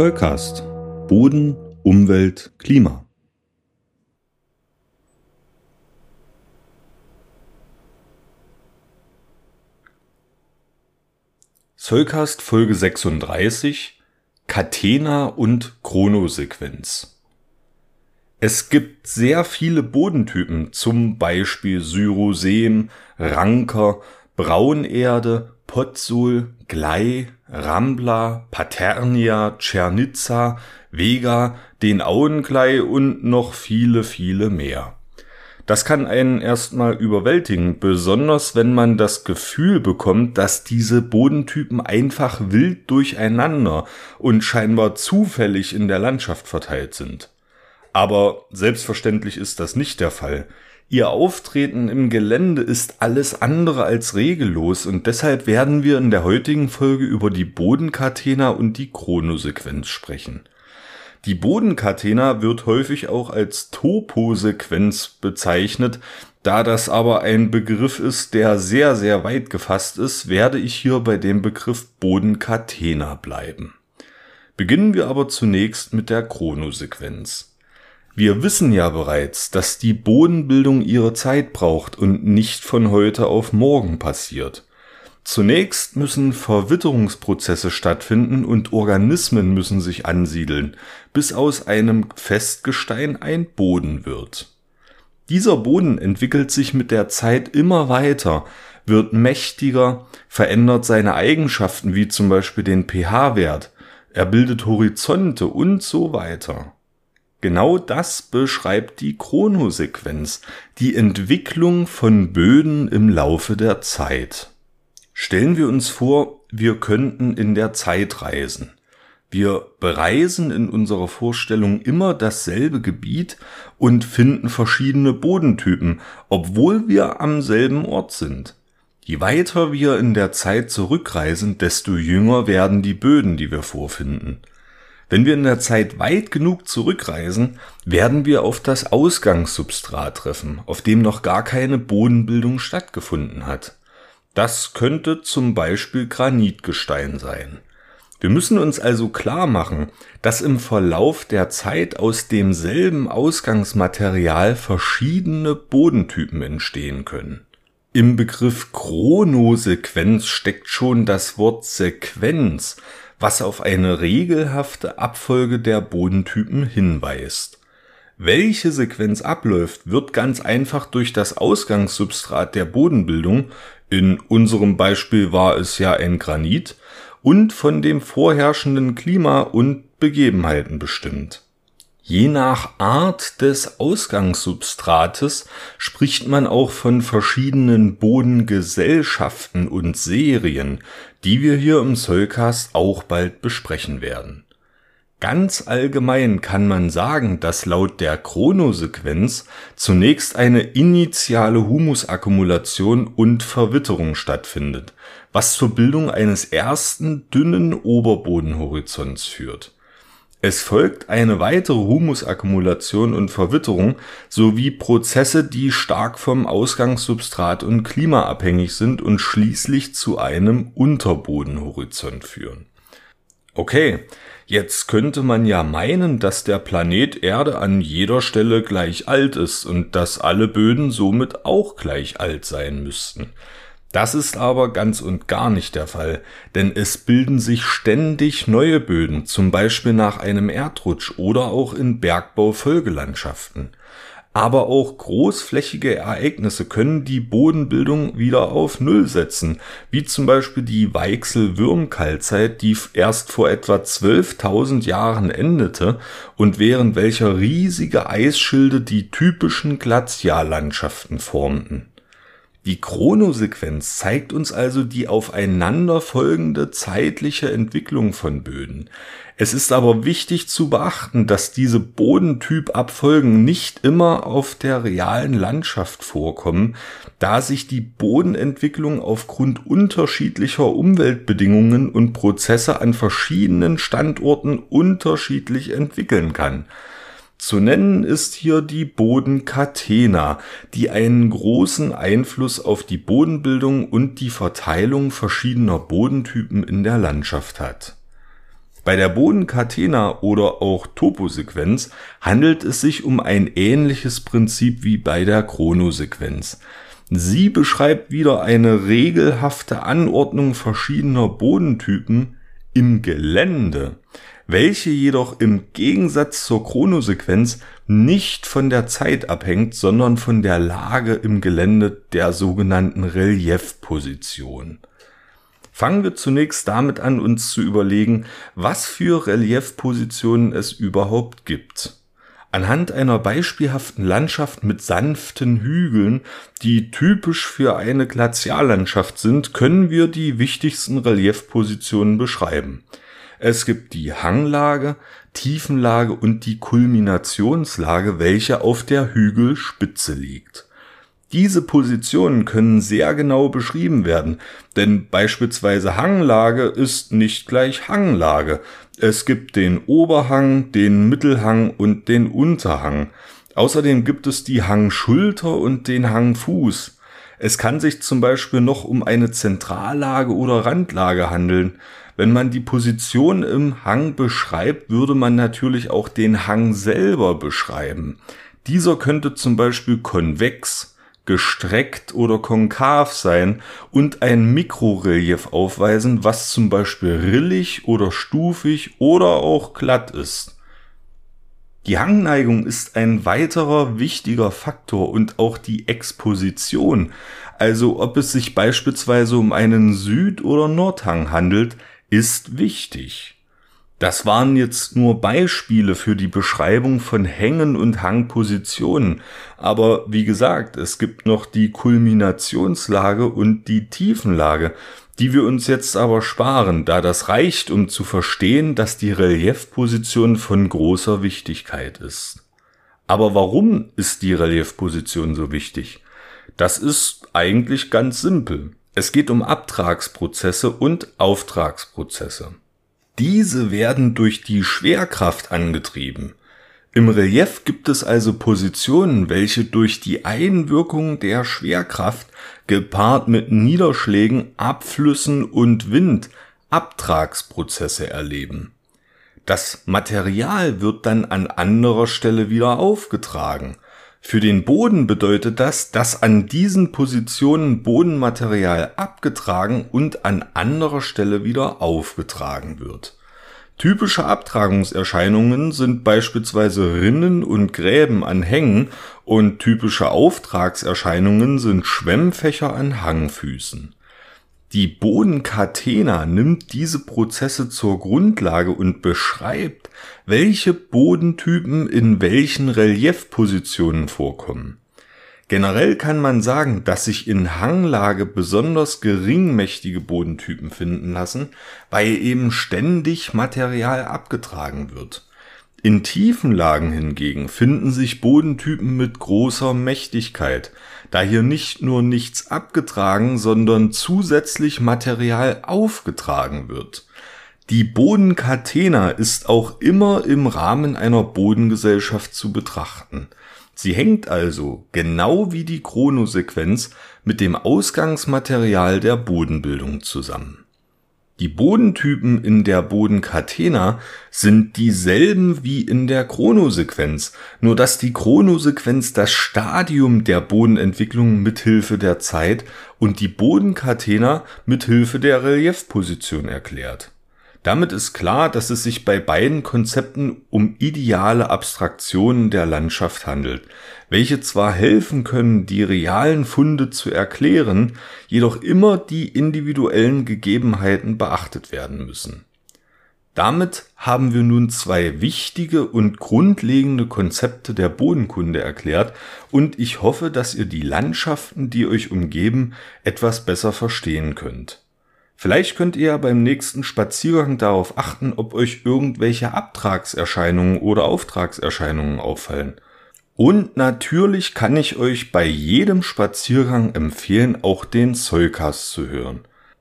Zollcast. Boden, Umwelt, Klima. Zollcast Folge 36 Catena und Chronosequenz. Es gibt sehr viele Bodentypen, zum Beispiel Syrosem, Ranker, Braunerde, Pozzol, Glei, Rambla, Paternia, Czernitza, Vega, den Auenglei und noch viele, viele mehr. Das kann einen erstmal überwältigen, besonders wenn man das Gefühl bekommt, dass diese Bodentypen einfach wild durcheinander und scheinbar zufällig in der Landschaft verteilt sind. Aber selbstverständlich ist das nicht der Fall. Ihr Auftreten im Gelände ist alles andere als regellos und deshalb werden wir in der heutigen Folge über die Bodenkatena und die Chronosequenz sprechen. Die Bodenkatena wird häufig auch als Toposequenz bezeichnet, da das aber ein Begriff ist, der sehr, sehr weit gefasst ist, werde ich hier bei dem Begriff Bodenkatena bleiben. Beginnen wir aber zunächst mit der Chronosequenz. Wir wissen ja bereits, dass die Bodenbildung ihre Zeit braucht und nicht von heute auf morgen passiert. Zunächst müssen Verwitterungsprozesse stattfinden und Organismen müssen sich ansiedeln, bis aus einem Festgestein ein Boden wird. Dieser Boden entwickelt sich mit der Zeit immer weiter, wird mächtiger, verändert seine Eigenschaften wie zum Beispiel den pH-Wert, er bildet Horizonte und so weiter. Genau das beschreibt die Chronosequenz, die Entwicklung von Böden im Laufe der Zeit. Stellen wir uns vor, wir könnten in der Zeit reisen. Wir bereisen in unserer Vorstellung immer dasselbe Gebiet und finden verschiedene Bodentypen, obwohl wir am selben Ort sind. Je weiter wir in der Zeit zurückreisen, desto jünger werden die Böden, die wir vorfinden. Wenn wir in der Zeit weit genug zurückreisen, werden wir auf das Ausgangssubstrat treffen, auf dem noch gar keine Bodenbildung stattgefunden hat. Das könnte zum Beispiel Granitgestein sein. Wir müssen uns also klar machen, dass im Verlauf der Zeit aus demselben Ausgangsmaterial verschiedene Bodentypen entstehen können. Im Begriff Chronosequenz steckt schon das Wort Sequenz, was auf eine regelhafte Abfolge der Bodentypen hinweist. Welche Sequenz abläuft, wird ganz einfach durch das Ausgangssubstrat der Bodenbildung, in unserem Beispiel war es ja ein Granit, und von dem vorherrschenden Klima und Begebenheiten bestimmt. Je nach Art des Ausgangssubstrates spricht man auch von verschiedenen Bodengesellschaften und Serien, die wir hier im Zollcast auch bald besprechen werden. Ganz allgemein kann man sagen, dass laut der Chronosequenz zunächst eine initiale Humusakkumulation und Verwitterung stattfindet, was zur Bildung eines ersten dünnen Oberbodenhorizonts führt. Es folgt eine weitere Humusakkumulation und Verwitterung sowie Prozesse, die stark vom Ausgangssubstrat und Klima abhängig sind und schließlich zu einem Unterbodenhorizont führen. Okay, jetzt könnte man ja meinen, dass der Planet Erde an jeder Stelle gleich alt ist und dass alle Böden somit auch gleich alt sein müssten. Das ist aber ganz und gar nicht der Fall, denn es bilden sich ständig neue Böden, zum Beispiel nach einem Erdrutsch oder auch in Bergbaufolgelandschaften. Aber auch großflächige Ereignisse können die Bodenbildung wieder auf Null setzen, wie zum Beispiel die Weichsel-Würmkaltzeit, die erst vor etwa 12.000 Jahren endete und während welcher riesige Eisschilde die typischen Glaziallandschaften formten. Die Chronosequenz zeigt uns also die aufeinanderfolgende zeitliche Entwicklung von Böden. Es ist aber wichtig zu beachten, dass diese Bodentypabfolgen nicht immer auf der realen Landschaft vorkommen, da sich die Bodenentwicklung aufgrund unterschiedlicher Umweltbedingungen und Prozesse an verschiedenen Standorten unterschiedlich entwickeln kann. Zu nennen ist hier die Bodenkatena, die einen großen Einfluss auf die Bodenbildung und die Verteilung verschiedener Bodentypen in der Landschaft hat. Bei der Bodenkatena oder auch Toposequenz handelt es sich um ein ähnliches Prinzip wie bei der Chronosequenz. Sie beschreibt wieder eine regelhafte Anordnung verschiedener Bodentypen im Gelände, welche jedoch im Gegensatz zur Chronosequenz nicht von der Zeit abhängt, sondern von der Lage im Gelände der sogenannten Reliefposition. Fangen wir zunächst damit an, uns zu überlegen, was für Reliefpositionen es überhaupt gibt. Anhand einer beispielhaften Landschaft mit sanften Hügeln, die typisch für eine Glaziallandschaft sind, können wir die wichtigsten Reliefpositionen beschreiben. Es gibt die Hanglage, Tiefenlage und die Kulminationslage, welche auf der Hügelspitze liegt. Diese Positionen können sehr genau beschrieben werden, denn beispielsweise Hanglage ist nicht gleich Hanglage. Es gibt den Oberhang, den Mittelhang und den Unterhang. Außerdem gibt es die Hangschulter und den Hangfuß. Es kann sich zum Beispiel noch um eine Zentrallage oder Randlage handeln. Wenn man die Position im Hang beschreibt, würde man natürlich auch den Hang selber beschreiben. Dieser könnte zum Beispiel konvex, gestreckt oder konkav sein und ein Mikrorelief aufweisen, was zum Beispiel rillig oder stufig oder auch glatt ist. Die Hangneigung ist ein weiterer wichtiger Faktor und auch die Exposition, also ob es sich beispielsweise um einen Süd- oder Nordhang handelt, ist wichtig. Das waren jetzt nur Beispiele für die Beschreibung von Hängen und Hangpositionen. Aber wie gesagt, es gibt noch die Kulminationslage und die Tiefenlage, die wir uns jetzt aber sparen, da das reicht, um zu verstehen, dass die Reliefposition von großer Wichtigkeit ist. Aber warum ist die Reliefposition so wichtig? Das ist eigentlich ganz simpel. Es geht um Abtragsprozesse und Auftragsprozesse. Diese werden durch die Schwerkraft angetrieben. Im Relief gibt es also Positionen, welche durch die Einwirkung der Schwerkraft gepaart mit Niederschlägen, Abflüssen und Wind Abtragsprozesse erleben. Das Material wird dann an anderer Stelle wieder aufgetragen. Für den Boden bedeutet das, dass an diesen Positionen Bodenmaterial abgetragen und an anderer Stelle wieder aufgetragen wird. Typische Abtragungserscheinungen sind beispielsweise Rinnen und Gräben an Hängen und typische Auftragserscheinungen sind Schwemmfächer an Hangfüßen. Die Bodenkatena nimmt diese Prozesse zur Grundlage und beschreibt, welche Bodentypen in welchen Reliefpositionen vorkommen. Generell kann man sagen, dass sich in Hanglage besonders geringmächtige Bodentypen finden lassen, weil eben ständig Material abgetragen wird. In tiefen Lagen hingegen finden sich Bodentypen mit großer Mächtigkeit, da hier nicht nur nichts abgetragen, sondern zusätzlich Material aufgetragen wird. Die Bodenkatena ist auch immer im Rahmen einer Bodengesellschaft zu betrachten. Sie hängt also, genau wie die Chronosequenz, mit dem Ausgangsmaterial der Bodenbildung zusammen. Die Bodentypen in der Bodenkatena sind dieselben wie in der Chronosequenz, nur dass die Chronosequenz das Stadium der Bodenentwicklung mithilfe der Zeit und die Bodenkatena mithilfe der Reliefposition erklärt. Damit ist klar, dass es sich bei beiden Konzepten um ideale Abstraktionen der Landschaft handelt, welche zwar helfen können, die realen Funde zu erklären, jedoch immer die individuellen Gegebenheiten beachtet werden müssen. Damit haben wir nun zwei wichtige und grundlegende Konzepte der Bodenkunde erklärt und ich hoffe, dass ihr die Landschaften, die euch umgeben, etwas besser verstehen könnt. Vielleicht könnt ihr beim nächsten Spaziergang darauf achten, ob euch irgendwelche Abtragserscheinungen oder Auftragserscheinungen auffallen. Und natürlich kann ich euch bei jedem Spaziergang empfehlen, auch den Zollcast zu hören.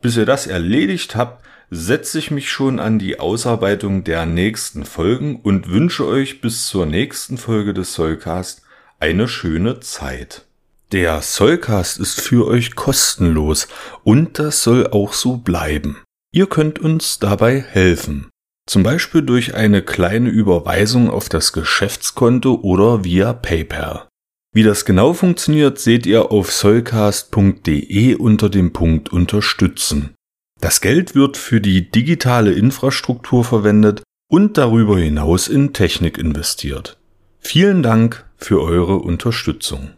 Bis ihr das erledigt habt, setze ich mich schon an die Ausarbeitung der nächsten Folgen und wünsche euch bis zur nächsten Folge des Zollcast eine schöne Zeit. Der Zollcast ist für euch kostenlos und das soll auch so bleiben. Ihr könnt uns dabei helfen. Zum Beispiel durch eine kleine Überweisung auf das Geschäftskonto oder via PayPal. Wie das genau funktioniert, seht ihr auf soulcast.de unter dem Punkt Unterstützen. Das Geld wird für die digitale Infrastruktur verwendet und darüber hinaus in Technik investiert. Vielen Dank für eure Unterstützung.